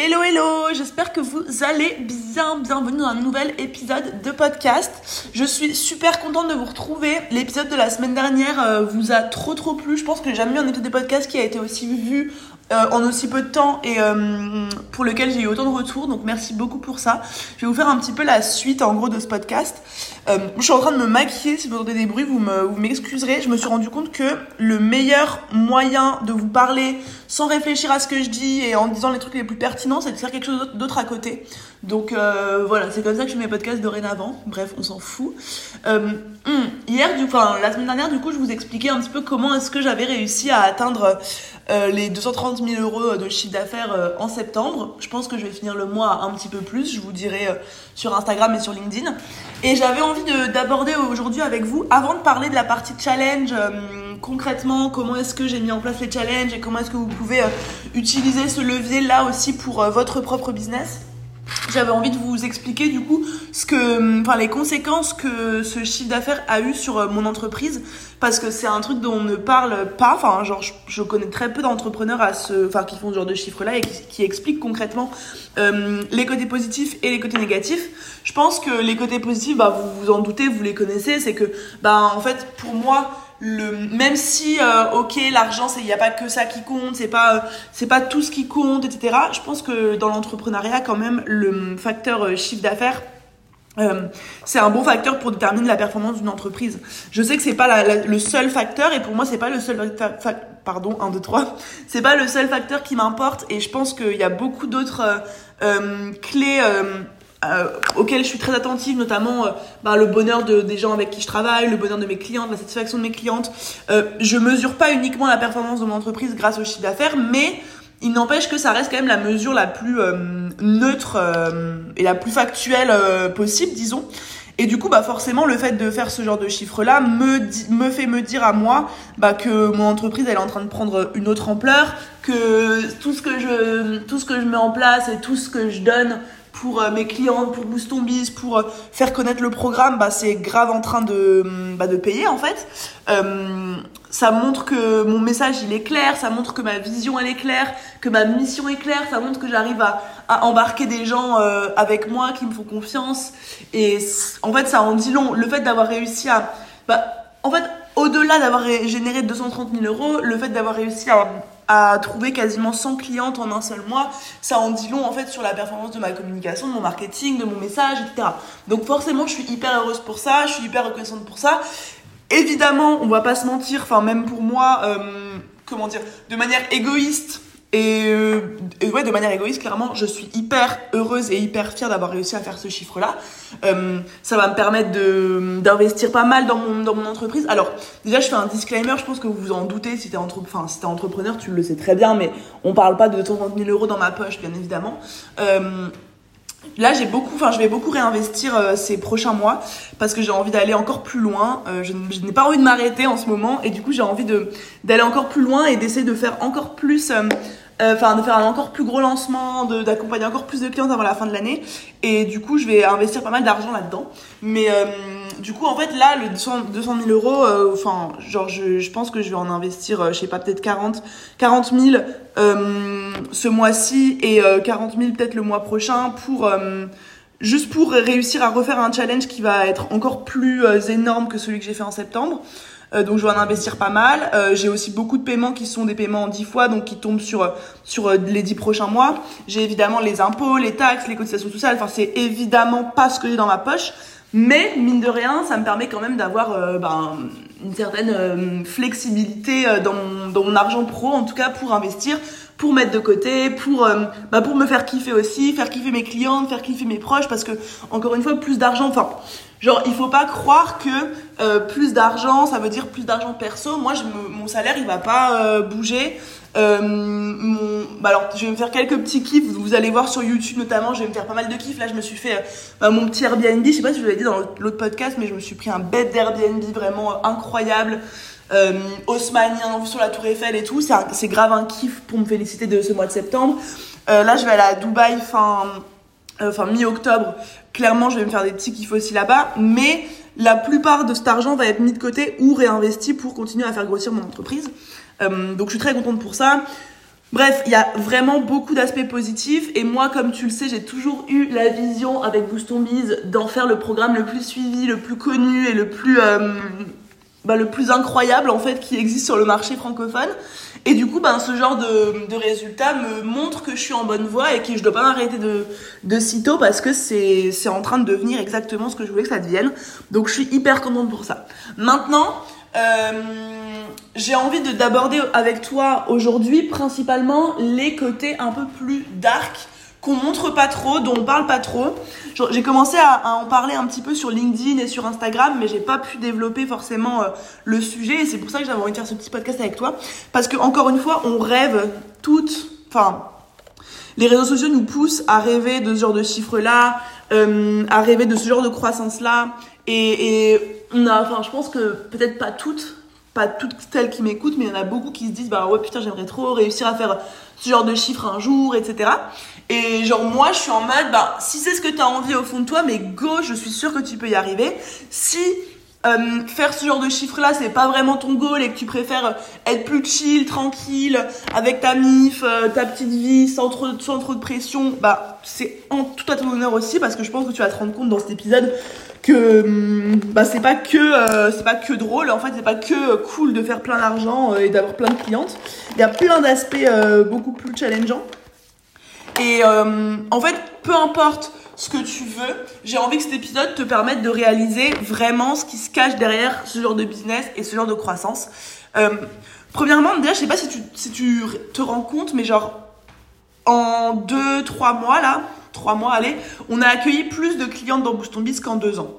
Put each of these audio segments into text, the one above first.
Hello hello, j'espère que vous allez bien, bienvenue dans un nouvel épisode de podcast. Je suis super contente de vous retrouver. L'épisode de la semaine dernière euh, vous a trop trop plu. Je pense que j'ai jamais eu un épisode de podcast qui a été aussi vu euh, en aussi peu de temps et euh, pour lequel j'ai eu autant de retours. Donc merci beaucoup pour ça. Je vais vous faire un petit peu la suite en gros de ce podcast. Euh, je suis en train de me maquiller. Si vous entendez des bruits, vous me, vous m'excuserez. Je me suis rendu compte que le meilleur moyen de vous parler sans réfléchir à ce que je dis et en disant les trucs les plus pertinents, c'est de faire quelque chose d'autre à côté. Donc voilà, c'est comme ça que je fais mes podcasts dorénavant. Bref, on s'en fout. Hum, hier, du, enfin la semaine dernière, du coup, je vous expliquais un petit peu comment est-ce que j'avais réussi à atteindre les 230 000 euros de chiffre d'affaires euh, en septembre. Je pense que je vais finir le mois un petit peu plus. Je vous dirai euh, sur Instagram et sur LinkedIn. Et j'avais envie de- d'aborder aujourd'hui avec vous, avant de parler de la partie challenge, euh, concrètement, comment est-ce que j'ai mis en place les challenges et comment est-ce que vous pouvez euh, utiliser ce levier là aussi pour euh, votre propre business. J'avais envie de vous expliquer du coup ce que, enfin les conséquences que ce chiffre d'affaires a eu sur euh, mon entreprise parce que c'est un truc dont on ne parle pas. Enfin genre je, connais très peu d'entrepreneurs à ce, enfin qui font ce genre de chiffres là et qui, expliquent concrètement euh, les côtés positifs et les côtés négatifs. Je pense que les côtés positifs, bah vous vous en doutez, vous les connaissez, c'est que bah en fait pour moi le même si euh, ok l'argent c'est il y a pas que ça qui compte c'est pas euh, c'est pas tout ce qui compte etc je pense que dans l'entrepreneuriat quand même le facteur euh, chiffre d'affaires euh, c'est un bon facteur pour déterminer la performance d'une entreprise. Je sais que c'est pas la- la- le seul facteur et pour moi c'est pas le seul pardon 1 2 3 c'est pas le seul facteur qui m'importe et je pense qu'il y a beaucoup d'autres euh, clés euh, auxquelles je suis très attentive, notamment euh, bah, le bonheur de, des gens avec qui je travaille, le bonheur de mes clientes, la satisfaction de mes clientes. Euh, je mesure pas uniquement la performance de mon entreprise grâce au chiffre d'affaires, mais il n'empêche que ça reste quand même la mesure la plus euh, neutre et la plus factuelle possible, disons. Et du coup, bah forcément, le fait de faire ce genre de chiffres-là me fait me dire à moi bah, que mon entreprise elle est en train de prendre une autre ampleur, que tout ce que je tout ce que je mets en place et tout ce que je donne pour euh, mes clientes, pour Boost Ton Biz, pour euh, faire connaître le programme, bah, c'est grave en train de, bah, de payer en fait. Euh, ça montre que mon message il est clair, ça montre que ma vision elle est claire, que ma mission est claire, ça montre que j'arrive à, embarquer des gens avec moi qui me font confiance. Et en fait ça en dit long. Le fait d'avoir réussi à... Bah, en fait, au-delà d'avoir ré- généré 230 000 euros, le fait d'avoir réussi à, à trouver quasiment 100 clientes en un seul mois, ça en dit long en fait sur la performance de ma communication, de mon marketing, de mon message, etc. Donc forcément, je suis hyper heureuse pour ça, je suis hyper reconnaissante pour ça. Évidemment, on va pas se mentir, enfin même pour moi, euh, comment dire, de manière égoïste. Et, euh, et ouais, de manière égoïste, clairement, je suis hyper heureuse et hyper fière d'avoir réussi à faire ce chiffre-là. Euh, ça va me permettre de d'investir pas mal dans mon dans mon entreprise. Alors déjà, je fais un disclaimer. Je pense que vous vous en doutez. Si t'es entre, si t'es entrepreneur, tu le sais très bien. Mais on parle pas de 230 000 euros dans ma poche, bien évidemment. Euh, Là, j'ai beaucoup, enfin, je vais beaucoup réinvestir ces prochains mois parce que j'ai envie d'aller encore plus loin. Je, n'ai pas envie de m'arrêter en ce moment et du coup, j'ai envie de d'aller encore plus loin et d'essayer de faire encore plus, enfin, de faire un encore plus gros lancement, d'accompagner encore plus de clientes avant la fin de l'année. Et du coup, je vais investir pas mal d'argent là-dedans. Mais euh, du coup, en fait, là, le 200 200 000 euros, euh, enfin, genre, je, je pense que je vais en investir, euh, je sais pas, peut-être 40, 40 000 euh, ce mois-ci et euh, 40 000 peut-être le mois prochain pour euh, juste pour réussir à refaire un challenge qui va être encore plus euh, énorme que celui que j'ai fait en septembre. Euh, donc je vais en investir pas mal. Euh, j'ai aussi beaucoup de paiements qui sont des paiements en 10 fois, donc qui tombent sur sur euh, les 10 prochains mois. J'ai évidemment les impôts, les taxes, les cotisations sociales. Enfin c'est évidemment pas ce que j'ai dans ma poche, mais mine de rien, ça me permet quand même d'avoir ben, une certaine flexibilité dans dans mon argent pro, en tout cas pour investir, pour mettre de côté, pour euh, bah, pour me faire kiffer aussi, faire kiffer mes clientes, faire kiffer mes proches, parce que encore une fois, plus d'argent, enfin, genre il faut pas croire que euh, plus d'argent, ça veut dire plus d'argent perso. Moi, je mon salaire, il va pas euh, bouger. Mon, bah alors, je vais me faire quelques petits kiffs. Vous allez voir sur YouTube notamment, je vais me faire pas mal de kiffs. Là, je me suis fait bah, mon petit Airbnb. Je sais pas si je vous l'avais dit dans l'autre podcast, mais je me suis pris un bed d'Airbnb vraiment incroyable. Euh, haussmanien, sur la Tour Eiffel et tout. C'est grave un kiff pour me féliciter de ce mois de septembre. Euh, là, je vais aller à Dubaï fin, euh, enfin mi-octobre. Clairement, je vais me faire des petits kiffs aussi là-bas. Mais la plupart de cet argent va être mis de côté ou réinvesti pour continuer à faire grossir mon entreprise. Donc je suis très contente pour ça. Bref, il y a vraiment beaucoup d'aspects positifs et moi, comme tu le sais, j'ai toujours eu la vision avec Boost on Biz d'en faire le programme le plus suivi, le plus connu et le plus, bah, le plus incroyable en fait qui existe sur le marché francophone. Et du coup, ben, ce genre de, de résultats me montre que je suis en bonne voie et que je dois pas m'arrêter de, de sitôt parce que c'est, en train de devenir exactement ce que je voulais que ça devienne. Donc je suis hyper contente pour ça. Maintenant, euh, j'ai envie de d'aborder avec toi aujourd'hui principalement les côtés un peu plus dark qu'on montre pas trop, dont on parle pas trop. J'ai commencé à, en parler un petit peu sur LinkedIn et sur Instagram, mais j'ai pas pu développer forcément euh, le sujet et c'est pour ça que j'avais envie de faire ce petit podcast avec toi. Parce que encore une fois, on rêve toutes, enfin, les réseaux sociaux nous poussent à rêver de ce genre de chiffres-là, euh, à rêver de ce genre de croissance-là. Et, et on a, enfin, je pense que peut-être pas toutes, pas toutes celles qui m'écoutent, mais il y en a beaucoup qui se disent bah ouais putain j'aimerais trop réussir à faire ce genre de chiffres un jour, etc. Et genre moi je suis en mode bah si c'est ce que tu as envie au fond de toi, mais go, je suis sûre que tu peux y arriver. Si euh, faire ce genre de chiffres là c'est pas vraiment ton goal et que tu préfères être plus chill, tranquille, avec ta mif, euh, ta petite vie, sans trop, sans trop de pression, bah c'est en tout à ton honneur aussi parce que je pense que tu vas te rendre compte dans cet épisode que hum, bah c'est pas que euh, c'est pas que drôle. En fait c'est pas que cool de faire plein d'argent euh, et d'avoir plein de clientes. Il y a plein d'aspects euh, beaucoup plus challengeants et en fait peu importe ce que tu veux j'ai envie que cet épisode te permette de réaliser vraiment ce qui se cache derrière ce genre de business et ce genre de croissance premièrement déjà je sais pas si tu si tu te rends compte mais genre en deux trois mois là trois mois, allez, on a accueilli plus de clientes dans Boost qu'en deux ans.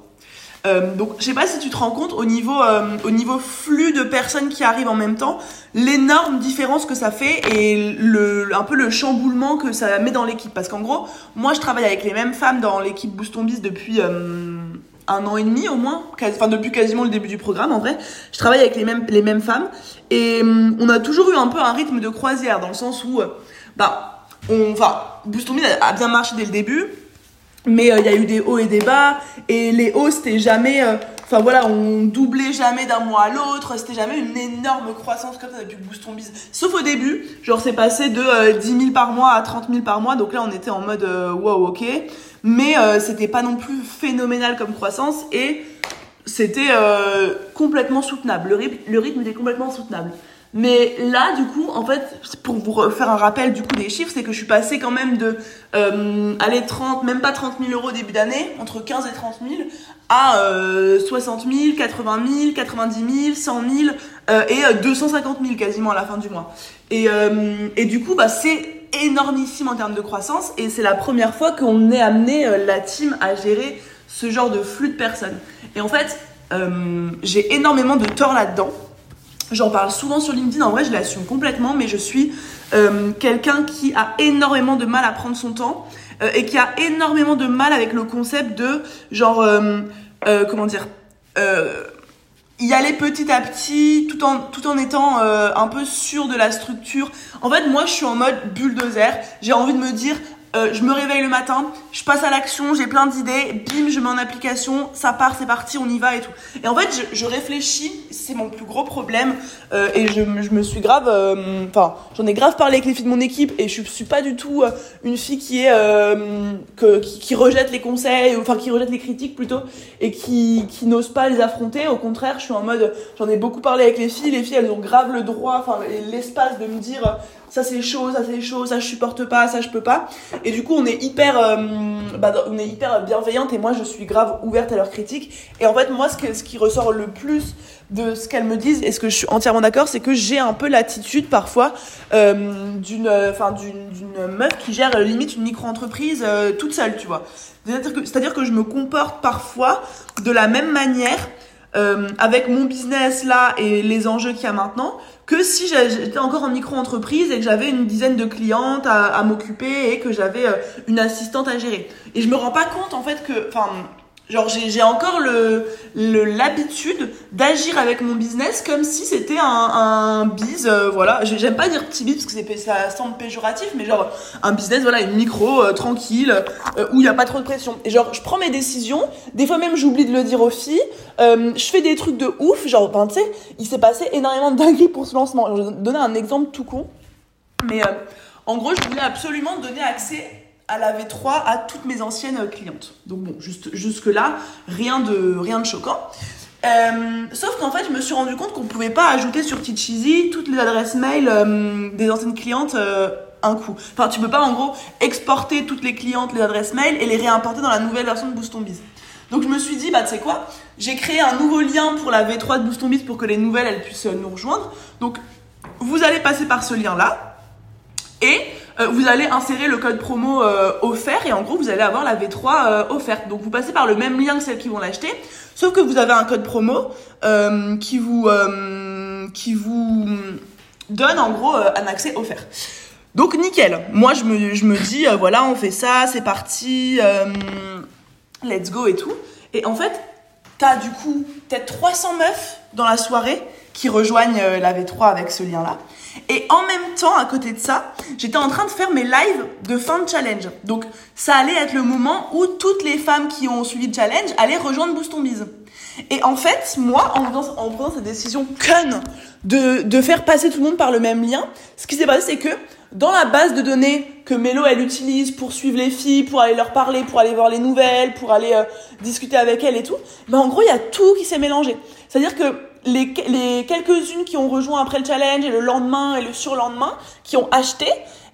Euh, donc, je sais pas si tu te rends compte au niveau, euh, au niveau flux de personnes qui arrivent en même temps, l'énorme différence que ça fait et le, un peu le chamboulement que ça met dans l'équipe. Parce qu'en gros, moi, je travaille avec les mêmes femmes dans l'équipe Boost Biz depuis euh, un an et demi au moins, enfin depuis quasiment le début du programme en vrai. Je travaille avec les mêmes, femmes et on a toujours eu un peu un rythme de croisière dans le sens où, bah, on, enfin, a bien marché dès le début, mais euh, il y a eu des hauts et des bas, et les hauts c'était jamais, euh, enfin voilà, on doublait jamais d'un mois à l'autre, c'était jamais une énorme croissance comme ça depuis Boost Biz. Sauf au début, genre c'est passé de 10 euh, 000 par mois à 30 000 par mois, donc là on était en mode wow ok, mais c'était pas non plus phénoménal comme croissance et c'était complètement soutenable. Le rythme, le rythme était complètement soutenable. Mais là, du coup, en fait, pour vous faire un rappel du coup des chiffres, c'est que je suis passée quand même de euh, aller 30, même pas 30 000 euros début d'année, entre 15 et 30 000, à euh, 60 000, 80 000, 90 000, 100 000 euh, et 250 000 quasiment à la fin du mois. Et, euh, du coup, bah, c'est énormissime en termes de croissance et c'est la première fois qu'on est amené euh, la team à gérer ce genre de flux de personnes. Et en fait, euh, j'ai énormément de tort là-dedans J'en parle souvent sur LinkedIn, en vrai je l'assume complètement, mais je suis euh, quelqu'un qui a énormément de mal à prendre son temps euh, et qui a énormément de mal avec le concept de genre, euh, comment dire, y aller petit à petit tout en, tout en étant un peu sûr de la structure. En fait, moi je suis en mode bulldozer, j'ai envie de me dire, euh, je me réveille le matin, je passe à l'action, j'ai plein d'idées, bim, je mets en application, ça part, c'est parti, on y va et tout. Et en fait, je, réfléchis, c'est mon plus gros problème, euh, et je, me suis grave, euh, enfin, j'en ai grave parlé avec les filles de mon équipe, et je suis pas du tout une fille qui est que, qui, qui, rejette les conseils, enfin qui rejette les critiques plutôt, et qui, qui n'ose pas les affronter. Au contraire, je suis en mode, j'en ai beaucoup parlé avec les filles, les filles elles ont grave le droit, enfin l'espace de me dire ça c'est chaud, ça c'est chaud, ça je supporte pas, ça je peux pas. Et du coup, on est hyper, euh, bah, on est hyper bienveillante et moi je suis grave ouverte à leurs critiques. Et en fait, moi, ce, qui ressort le plus de ce qu'elles me disent et ce que je suis entièrement d'accord, c'est que j'ai un peu l'attitude parfois euh, d'une, enfin d'une meuf qui gère euh, limite une micro-entreprise toute seule, tu vois. C'est-à-dire que, je me comporte parfois de la même manière euh, avec mon business là et les enjeux qu'il y a maintenant que si j'étais encore en micro-entreprise et que j'avais une dizaine de clientes à, m'occuper et que j'avais euh, une assistante à gérer. Et je me rends pas compte en fait que, enfin, Genre j'ai encore le l'habitude d'agir avec mon business comme si c'était un, un biz, euh, voilà. J'aime pas dire petit biz parce que ça semble péjoratif, mais genre un business, voilà, une micro euh, tranquille euh, où il y a pas trop de pression. Et genre je prends mes décisions. Des fois même j'oublie de le dire aux filles. je fais des trucs de ouf. Genre, ben, tu sais, il s'est passé énormément de dingueries pour ce lancement. Je vais donner un exemple tout con. Mais euh, en gros, je voulais absolument donner accès à la V3 à toutes mes anciennes clientes. Donc bon, jusque-là, rien de, rien de choquant. Euh, sauf qu'en fait, je me suis rendu compte qu'on pouvait pas ajouter sur Teacheasy toutes les adresses mail euh, des anciennes clientes euh, un coup. Enfin, tu peux pas en gros exporter toutes les clientes, les adresses mail et les réimporter dans la nouvelle version de Boost Biz. Donc je me suis dit, bah tu sais quoi, j'ai créé un nouveau lien pour la V3 de Boost Biz pour que les nouvelles elles puissent nous rejoindre. Donc vous allez passer par ce lien là et vous allez insérer le code promo offert et en gros vous allez avoir la V3 offerte. Donc vous passez par le même lien que celles qui vont l'acheter. Sauf que vous avez un code promo euh, qui vous euh, qui vous donne en gros euh, un accès offert. Donc nickel. Moi je me, je me dis voilà on fait ça, c'est parti, let's go et tout. Et en fait t'as du coup peut-être 300 meufs dans la soirée qui rejoignent la V3 avec ce lien là. Et en même temps, à côté de ça, j'étais en train de faire mes lives de fin de challenge. Donc, ça allait être le moment où toutes les femmes qui ont suivi le challenge allaient rejoindre Boost on Biz. Et en fait, moi, en, en prenant cette décision conne de, de faire passer tout le monde par le même lien, ce qui s'est passé, c'est que dans la base de données que Mélo elle utilise pour suivre les filles, pour aller leur parler, pour aller voir les nouvelles, pour aller euh, discuter avec elles et tout, ben en gros il y a tout qui s'est mélangé. C'est-à-dire que les, les quelques-unes qui ont rejoint après le challenge et le lendemain et le surlendemain, qui ont acheté,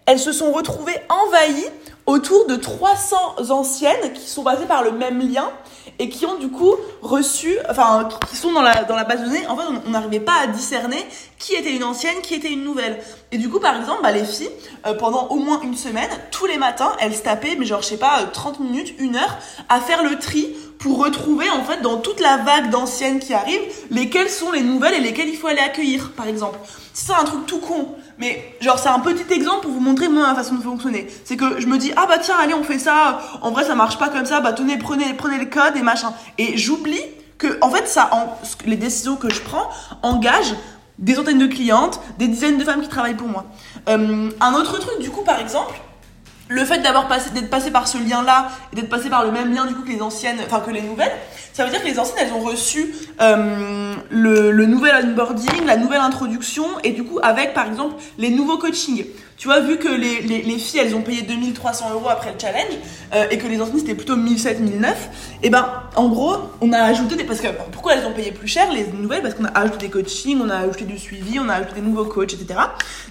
elles se sont retrouvées envahies autour de 300 anciennes qui sont passées par le même lien et qui ont du coup reçu, enfin, qui sont dans la, dans la base de données. En fait, on n'arrivait pas à discerner qui était une ancienne, qui était une nouvelle. Et du coup, par exemple, bah, les filles, euh, pendant au moins une semaine, tous les matins, elles se tapaient, mais genre, je sais pas, 30 minutes, une heure, à faire le tri pour retrouver, en fait, dans toute la vague d'anciennes qui arrivent, lesquelles sont les nouvelles et lesquelles il faut aller accueillir, par exemple. C'est ça un truc tout con. Mais genre c'est un petit exemple pour vous montrer moi ma façon de fonctionner. C'est que je me dis ah bah tiens allez on fait ça. En vrai ça marche pas comme ça. Bah tenez prenez prenez le code et machin. Et j'oublie que en fait ça les décisions que je prends engagent des centaines de clientes, des dizaines de femmes qui travaillent pour moi. Euh, un autre truc du coup par exemple le fait d'avoir passé d'être passé par ce lien là et d'être passé par le même lien du coup que les anciennes enfin que les nouvelles ça veut dire que les anciennes elles ont reçu euh, le, le nouvel onboarding la nouvelle introduction et du coup avec par exemple les nouveaux coachings. Tu vois vu que les, les, les filles elles ont payé 2300 euros après le challenge euh, et que les anciennes c'était plutôt 1700 1009 et ben en gros on a ajouté des parce que pourquoi elles ont payé plus cher les nouvelles? Parce qu'on a ajouté des coachings on a ajouté du suivi on a ajouté des nouveaux coachs etc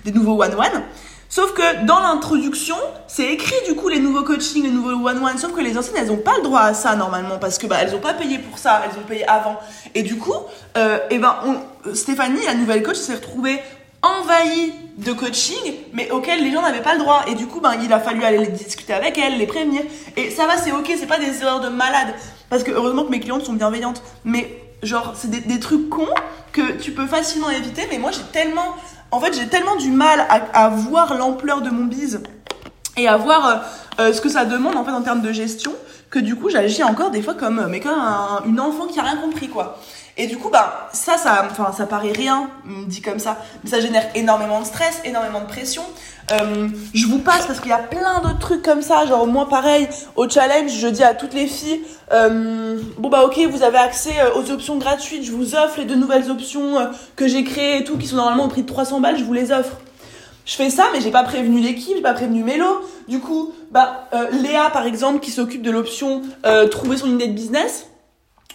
des nouveaux one one Sauf que dans l'introduction, c'est écrit du coup les nouveaux coachings, les nouveaux one-one. Sauf que les anciennes, elles n'ont pas le droit à ça normalement parce que bah elles ont pas payé pour ça, elles ont payé avant. Et du coup, euh, et ben Stéphanie, la nouvelle coach, s'est retrouvée envahie de coaching, mais auquel les gens n'avaient pas le droit. Et du coup, ben il a fallu aller les discuter avec elles, les prévenir. Et ça va, c'est ok, c'est pas des erreurs de malade parce que heureusement que mes clientes sont bienveillantes. Mais genre, c'est des, des trucs cons que tu peux facilement éviter. Mais moi, j'ai tellement en fait, j'ai tellement du mal à, voir l'ampleur de mon bise et à voir euh, euh, ce que ça demande en fait en termes de gestion que du coup j'agis encore des fois comme mais comme une enfant qui a rien compris quoi. Et du coup, bah, ça, ça, enfin, ça paraît rien, dit comme ça, mais ça génère énormément de stress, énormément de pression. Euh, je vous passe parce qu'il y a plein d'autres trucs comme ça. Genre, moi, pareil, au challenge, je dis à toutes les filles, euh, bon, bah, ok, vous avez accès euh, aux options gratuites, je vous offre les deux nouvelles options euh, que j'ai créées et tout, qui sont normalement au prix de 300 balles, je vous les offre. Je fais ça, mais j'ai pas prévenu l'équipe, j'ai pas prévenu Mélo. Du coup, bah, Léa, par exemple, qui s'occupe de l'option trouver son idée de business,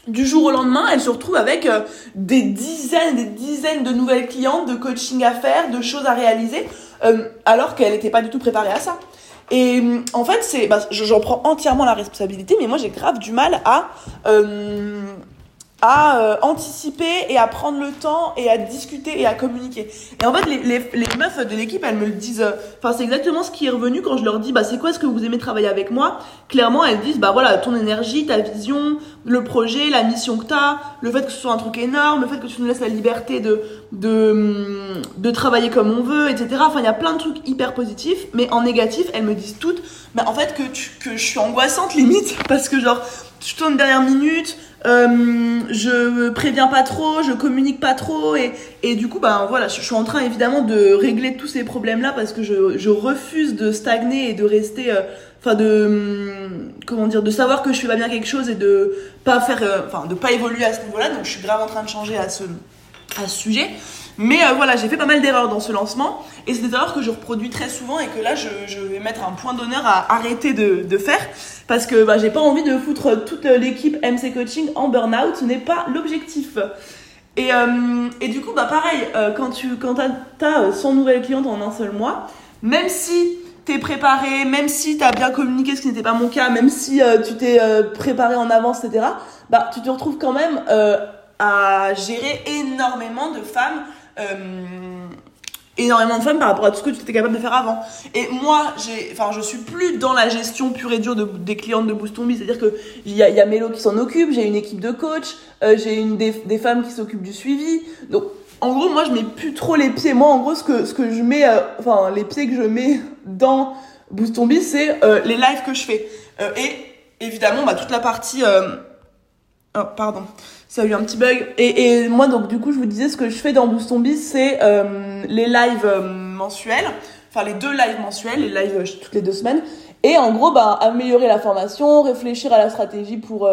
du jour au lendemain, elle se retrouve avec euh, des dizaines, des dizaines de nouvelles clientes, de coaching à faire, de choses à réaliser, euh, alors qu'elle n'était pas du tout préparée à ça. Et euh, en fait, c'est, bah, j'en prends entièrement la responsabilité, mais moi j'ai grave du mal à à euh, anticiper et à prendre le temps et à discuter et à communiquer. Et en fait, les, les, les meufs de l'équipe, elles me le disent. Euh, enfin, c'est exactement ce qui est revenu quand je leur dis, bah, c'est quoi ce que vous aimez travailler avec moi? Clairement, elles disent, bah voilà, ton énergie, ta vision, le projet, la mission que t'as, le fait que ce soit un truc énorme, le fait que tu nous laisses la liberté de de de travailler comme on veut, etc. Enfin, il y a plein de trucs hyper positifs, mais en négatif, elles me disent toutes, bah en fait que tu, que je suis angoissante limite parce que genre je tourne dernière minute euh, je préviens pas trop, je communique pas trop et, et du coup bah voilà, je, suis en train évidemment de régler tous ces problèmes là parce que je, je refuse de stagner et de rester euh, enfin de hum, comment dire de savoir que je fais pas bien quelque chose et de pas faire euh, enfin de pas évoluer à ce niveau-là. Donc je suis grave en train de changer à ce à ce sujet Mais euh, voilà, j'ai fait pas mal d'erreurs dans ce lancement et c'est des erreurs que je reproduis très souvent et que là, je, vais mettre un point d'honneur à arrêter de, faire parce que bah, j'ai pas envie de foutre toute l'équipe MC Coaching en burn-out. Ce n'est pas l'objectif. Et, euh, et, du coup, bah pareil, euh, quand tu quand as, 100 nouvelles clientes en un seul mois, même si t'es préparé, même si t'as bien communiqué, ce qui n'était pas mon cas, même si tu t'es préparé en avance, etc., bah tu te retrouves quand même à gérer énormément de femmes énormément de femmes par rapport à tout ce que tu étais capable de faire avant. Et moi, j'ai, je suis plus dans la gestion pure et dure de, des clientes de Boost C'est-à-dire que il y a, Mélo qui s'en occupe, j'ai une équipe de coach, euh, j'ai des, femmes qui s'occupent du suivi. Donc, en gros, moi, je mets plus trop les pieds. Moi, en gros, ce que, ce que je mets, euh, enfin, les pieds que je mets dans Boost c'est les lives que je fais. et évidemment, bah, toute la partie, oh, pardon ça a eu un petit bug. Et, et, moi, donc, du coup, je vous disais, ce que je fais dans Boost c'est euh, les lives euh, mensuels, enfin, les deux lives mensuels, les lives euh, toutes les deux semaines. Et en gros, bah, améliorer la formation, réfléchir à la stratégie pour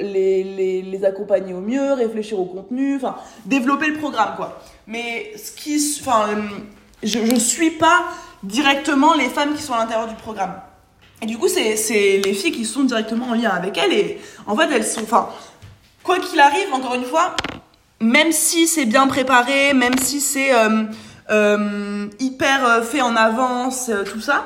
les, les, les, accompagner au mieux, réfléchir au contenu, enfin, développer le programme, quoi. Mais ce qui, enfin, je, je suis pas directement les femmes qui sont à l'intérieur du programme. Et du coup, c'est les filles qui sont directement en lien avec elles. Et en fait, elles sont, enfin, quoi qu'il arrive, encore une fois, même si c'est bien préparé, même si c'est euh, euh, hyper euh, fait en avance, tout ça,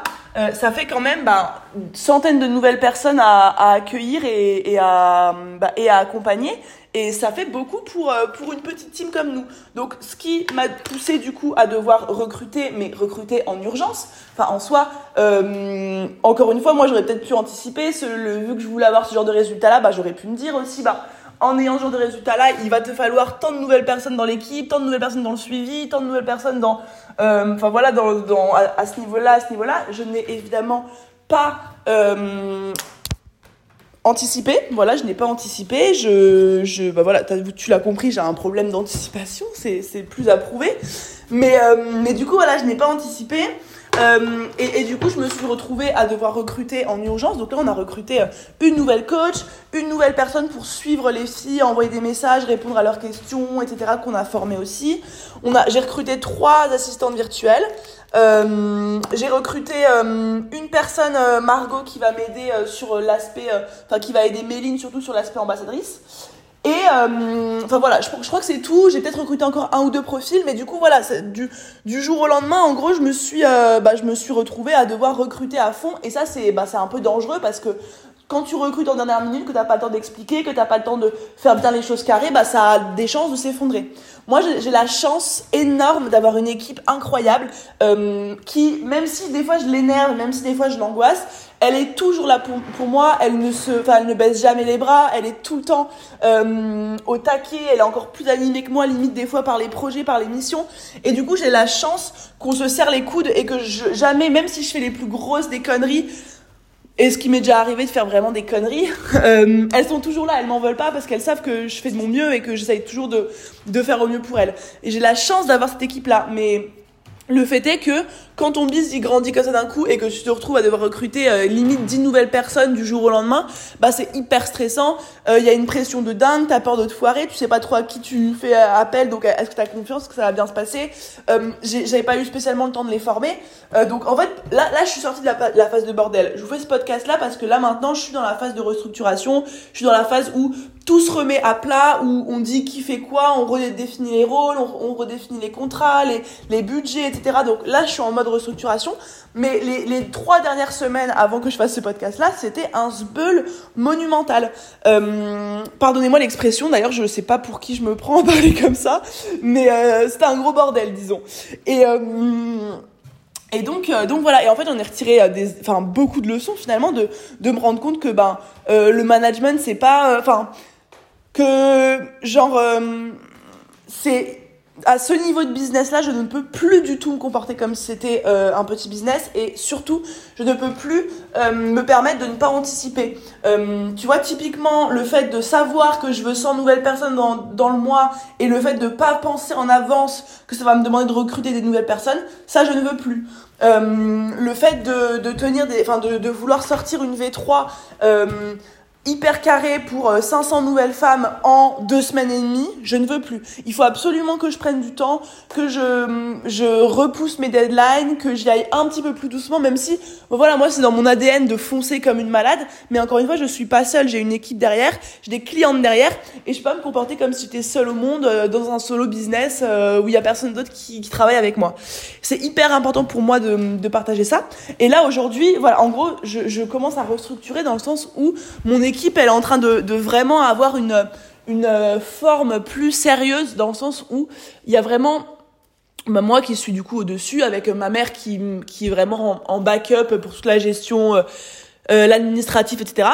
ça fait quand même bah, centaines de nouvelles personnes à, accueillir et, à, bah, et à accompagner. Et ça fait beaucoup pour, pour une petite team comme nous. Donc, ce qui m'a poussé du coup à devoir recruter, mais recruter en urgence. Enfin, en soi, encore une fois, moi j'aurais peut-être pu anticiper. Vu que je voulais avoir ce genre de résultat-là, bah, j'aurais pu me dire aussi, bah, en ayant ce genre de résultats-là, il va te falloir tant de nouvelles personnes dans l'équipe, tant de nouvelles personnes dans le suivi, tant de nouvelles personnes dans, euh, enfin voilà, dans, à, ce niveau-là, à ce niveau-là. Je n'ai évidemment pas euh, anticipé. Voilà, je n'ai pas anticipé. Je, je, bah voilà, tu l'as compris, j'ai un problème d'anticipation. C'est, c'est plus à prouver. Mais, euh, mais du coup, voilà, je n'ai pas anticipé. Euh, et, du coup, je me suis retrouvée à devoir recruter en urgence. Donc là, on a recruté euh, une nouvelle coach, une nouvelle personne pour suivre les filles, envoyer des messages, répondre à leurs questions, etc. qu'on a formé aussi. On a, j'ai recruté trois assistantes virtuelles. Euh, j'ai recruté une personne, Margot, qui va m'aider sur l'aspect, enfin qui va aider Méline surtout sur l'aspect ambassadrice. Et euh, enfin voilà, je, crois que c'est tout. J'ai peut-être recruté encore un ou deux profils, mais du coup voilà, du, du jour au lendemain, en gros, je me suis, euh, bah, je me suis retrouvée à devoir recruter à fond. Et ça, c'est, bah, c'est un peu dangereux parce que quand tu recrutes en dernière minute, que t'as pas le temps d'expliquer, que t'as pas le temps de faire bien les choses carrées, bah ça a des chances de s'effondrer. Moi, j'ai la chance énorme d'avoir une équipe incroyable euh, qui, même si des fois je l'énerve, même si des fois je l'angoisse, elle est toujours là pour, pour moi. Elle ne se, elle ne baisse jamais les bras. Elle est tout le temps euh, au taquet. Elle est encore plus animée que moi, limite des fois par les projets, par les missions. Et du coup, j'ai la chance qu'on se serre les coudes et que je, jamais, même si je fais les plus grosses des conneries, et ce qui m'est déjà arrivé de faire vraiment des conneries, euh, elles sont toujours là, elles m'en veulent pas parce qu'elles savent que je fais de mon mieux et que j'essaye toujours de, de faire au mieux pour elles. Et j'ai la chance d'avoir cette équipe-là. Mais le fait est que quand ton business il grandit comme ça d'un coup et que tu te retrouves à devoir recruter euh, limite 10 nouvelles personnes du jour au lendemain, bah c'est hyper stressant. Il euh, y a une pression de dingue, t'as peur de te foirer, tu sais pas trop à qui tu fais euh, appel, donc est-ce que t'as confiance que ça va bien se passer? J'avais pas eu spécialement le temps de les former, donc en fait là là je suis sortie de la, phase de bordel. Je vous fais ce podcast là parce que là maintenant je suis dans la phase de restructuration, je suis dans la phase où tout se remet à plat, où on dit qui fait quoi, on redéfinit les rôles, on, redéfinit les contrats, les, les budgets, etc. Donc là, je suis en mode restructuration. Mais les, trois dernières semaines avant que je fasse ce podcast-là, c'était un sbeul monumental. Euh, Pardonnez-moi l'expression, d'ailleurs, je ne sais pas pour qui je me prends à parler comme ça, mais euh, c'était un gros bordel, disons. Et... Euh, donc, donc voilà. Et en fait, on est retiré des, enfin, beaucoup de leçons finalement de, me rendre compte que ben le management c'est pas, enfin, que genre c'est à ce niveau de business là je ne peux plus du tout me comporter comme si c'était euh, un petit business et surtout je ne peux plus euh, me permettre de ne pas anticiper. Tu vois typiquement le fait de savoir que je veux 100 nouvelles personnes dans, dans le mois et le fait de pas penser en avance que ça va me demander de recruter des nouvelles personnes ça je ne veux plus. Le fait de, de tenir des enfin de, de vouloir sortir une V3 hyper carré pour 500 nouvelles femmes en deux semaines et demie, je ne veux plus. Il faut absolument que je prenne du temps, que je, je repousse mes deadlines, que j'y aille un petit peu plus doucement, même si, voilà, moi c'est dans mon ADN de foncer comme une malade, mais encore une fois, je suis pas seule, j'ai une équipe derrière, j'ai des clientes derrière, et je peux pas me comporter comme si j'étais seule au monde euh, dans un solo business euh, où il y a personne d'autre qui, travaille avec moi. C'est hyper important pour moi de, de partager ça. Et là aujourd'hui, voilà, en gros, je, je commence à restructurer dans le sens où mon équipe, elle est en train de, vraiment avoir une euh, forme plus sérieuse dans le sens où il y a vraiment bah, moi qui suis du coup au-dessus avec ma mère qui, est vraiment en, backup pour toute la gestion, euh, euh l'administratif, etc.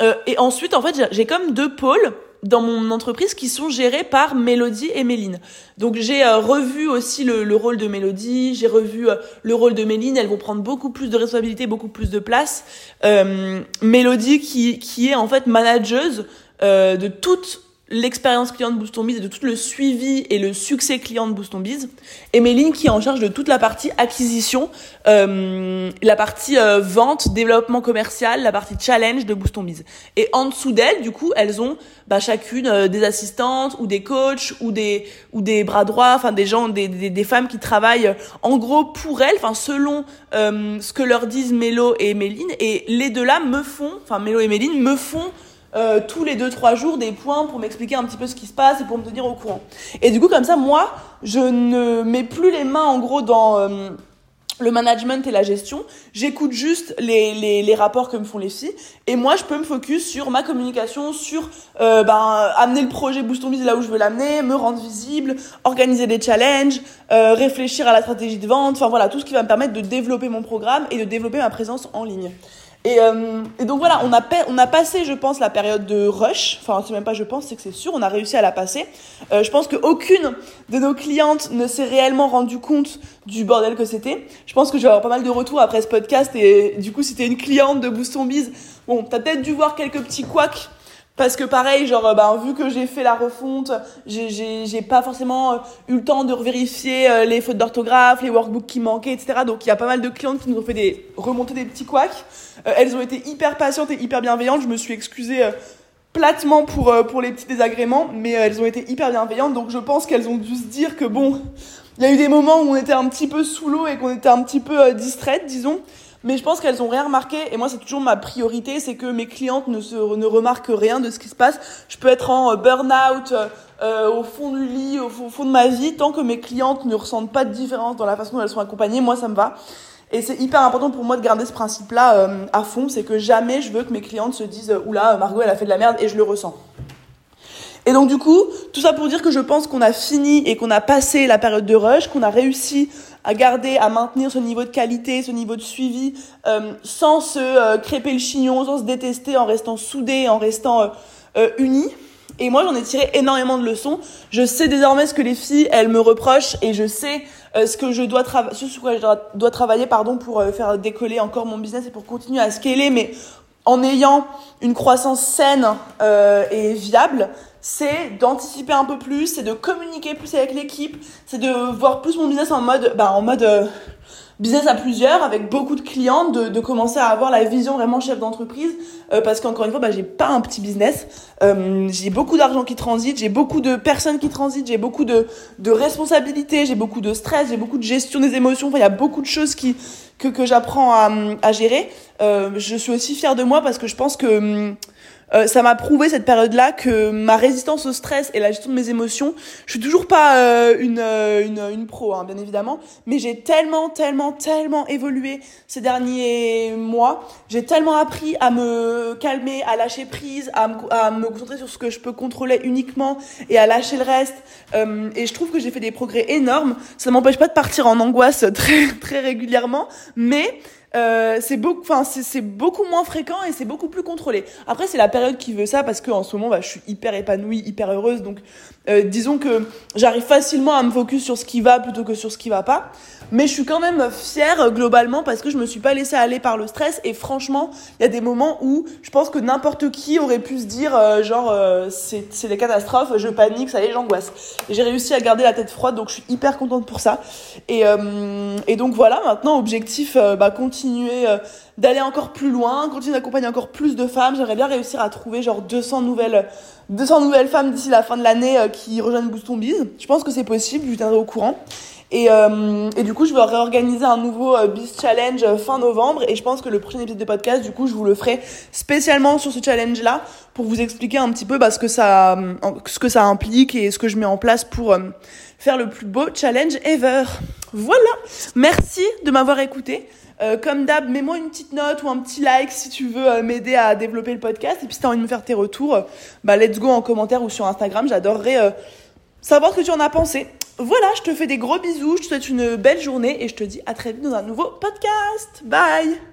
Euh, et ensuite, en fait, j'ai comme deux pôles dans mon entreprise qui sont gérés par Mélodie et Méline. Donc j'ai revu aussi le, le, rôle de Mélodie, j'ai revu le rôle de Méline, elles vont prendre beaucoup plus de responsabilités, beaucoup plus de place. Mélodie qui, qui est en fait manageuse de toute l'expérience client de Boost Biz et de tout le suivi et le succès client de Boost Biz. Et Méline qui est en charge de toute la partie acquisition, euh, la partie euh, vente, développement commercial, la partie challenge de Boost Biz. Et en dessous d'elles, du coup, elles ont bah, chacune euh, des assistantes ou des coachs ou des ou des bras droits, enfin des gens, des, des, des, femmes qui travaillent en gros pour elles, enfin selon euh, ce que leur disent Mélo et Méline. Et les deux là me font, enfin Mélo et Méline me font euh, tous les 2-3 jours des points pour m'expliquer un petit peu ce qui se passe et pour me tenir au courant. Et du coup, comme ça, moi, je ne mets plus les mains en gros dans euh, le management et la gestion. J'écoute juste les, les, rapports que me font les filles. Et moi, je peux me focus sur ma communication, sur euh, ben, amener le projet Boost on là où je veux l'amener, me rendre visible, organiser des challenges, réfléchir à la stratégie de vente. Enfin voilà, tout ce qui va me permettre de développer mon programme et de développer ma présence en ligne. Et, euh, et, donc voilà, on a, on a passé, je pense, la période de rush. Enfin, c'est même pas je pense, c'est que c'est sûr, on a réussi à la passer. Euh, je pense qu'aucune de nos clientes ne s'est réellement rendu compte du bordel que c'était. Je pense que je vais avoir pas mal de retours après ce podcast. Et du coup, si t'es une cliente de Boost Biz, bon, t'as peut-être dû voir quelques petits couacs parce que pareil, genre, bah, vu que j'ai fait la refonte, j'ai pas forcément euh, eu le temps de vérifier euh, les fautes d'orthographe, les workbooks qui manquaient, etc. Donc il y a pas mal de clientes qui nous ont fait des remonter des petits couacs. elles ont été hyper patientes et hyper bienveillantes. Je me suis excusée platement pour, pour les petits désagréments, mais elles ont été hyper bienveillantes. Donc je pense qu'elles ont dû se dire que bon, il y a eu des moments où on était un petit peu sous l'eau et qu'on était un petit peu distraites, disons. Mais je pense qu'elles ont rien remarqué et moi c'est toujours ma priorité, c'est que mes clientes ne se ne remarquent rien de ce qui se passe. Je peux être en euh, burn-out euh, au fond du lit, au fond, de ma vie, tant que mes clientes ne ressentent pas de différence dans la façon dont elles sont accompagnées, moi ça me va. Et c'est hyper important pour moi de garder ce principe-là euh, à fond, c'est que jamais je veux que mes clientes se disent oula Margot elle a fait de la merde et je le ressens. Et donc du coup, tout ça pour dire que je pense qu'on a fini et qu'on a passé la période de rush, qu'on a réussi à garder, à maintenir ce niveau de qualité, ce niveau de suivi, euh, sans se euh, crêper le chignon, sans se détester, en restant soudés, en restant euh, unis. Et moi, j'en ai tiré énormément de leçons. Je sais désormais ce que les filles, elles me reprochent, et je sais ce que je dois travailler, sur quoi je dois travailler, pardon, pour faire décoller encore mon business et pour continuer à scaler, mais en ayant une croissance saine et viable, c'est d'anticiper un peu plus, c'est de communiquer plus avec l'équipe, c'est de voir plus mon business en mode, bah, en mode euh, business à plusieurs, avec beaucoup de clients, de, de commencer à avoir la vision vraiment chef d'entreprise, euh, parce qu'encore une fois, bah, j'ai pas un petit business, euh, j'ai beaucoup d'argent qui transite, j'ai beaucoup de personnes qui transitent, j'ai beaucoup de, de responsabilités, j'ai beaucoup de stress, j'ai beaucoup de gestion des émotions, enfin, il y a beaucoup de choses qui, que, que j'apprends à, à gérer. je suis aussi fière de moi parce que je pense que hum, euh, ça m'a prouvé cette période-là que ma résistance au stress et la gestion de mes émotions, je suis toujours pas euh, une, euh, une, une pro, hein, bien évidemment, mais j'ai tellement, tellement, tellement évolué ces derniers mois. J'ai tellement appris à me calmer, à lâcher prise, à me, à me concentrer sur ce que je peux contrôler uniquement et à lâcher le reste. et je trouve que j'ai fait des progrès énormes. Ça m'empêche pas de partir en angoisse très, très régulièrement, mais euh, c'est beaucoup, enfin c'est beaucoup moins fréquent et c'est beaucoup plus contrôlé. Après c'est la période qui veut ça parce que en ce moment bah, je suis hyper épanouie, hyper heureuse, donc euh, disons que j'arrive facilement à me focus sur ce qui va plutôt que sur ce qui va pas. Mais je suis quand même fière euh, globalement parce que je me suis pas laissée aller par le stress et franchement il y a des moments où je pense que n'importe qui aurait pu se dire genre c'est c'est des catastrophes, je panique, ça y est j'angoisse. J'ai réussi à garder la tête froide donc je suis hyper contente pour ça. Et et donc voilà maintenant objectif bah continuer d'aller encore plus loin, continuer d'accompagner encore plus de femmes. J'aimerais bien réussir à trouver genre 200 nouvelles, 200 nouvelles femmes d'ici la fin de l'année euh, qui rejoignent Boost Ton Biz. Je pense que c'est possible, je vous tiendrai au courant. Et, euh, du coup, je vais réorganiser un nouveau euh, Biz Challenge fin novembre. Et je pense que le prochain épisode de podcast, du coup, je vous le ferai spécialement sur ce challenge-là pour vous expliquer un petit peu bah, ce, que ça, ce que ça implique et ce que je mets en place pour faire le plus beau challenge ever. Voilà. Merci de m'avoir écouté. Euh, comme d'hab, mets-moi une petite note ou un petit like si tu veux euh, m'aider à développer le podcast. Et puis si t'as envie de me faire tes retours, bah let's go en commentaire ou sur Instagram. J'adorerais euh, savoir ce que tu en as pensé. Voilà, je te fais des gros bisous, je te souhaite une belle journée et je te dis à très vite dans un nouveau podcast. Bye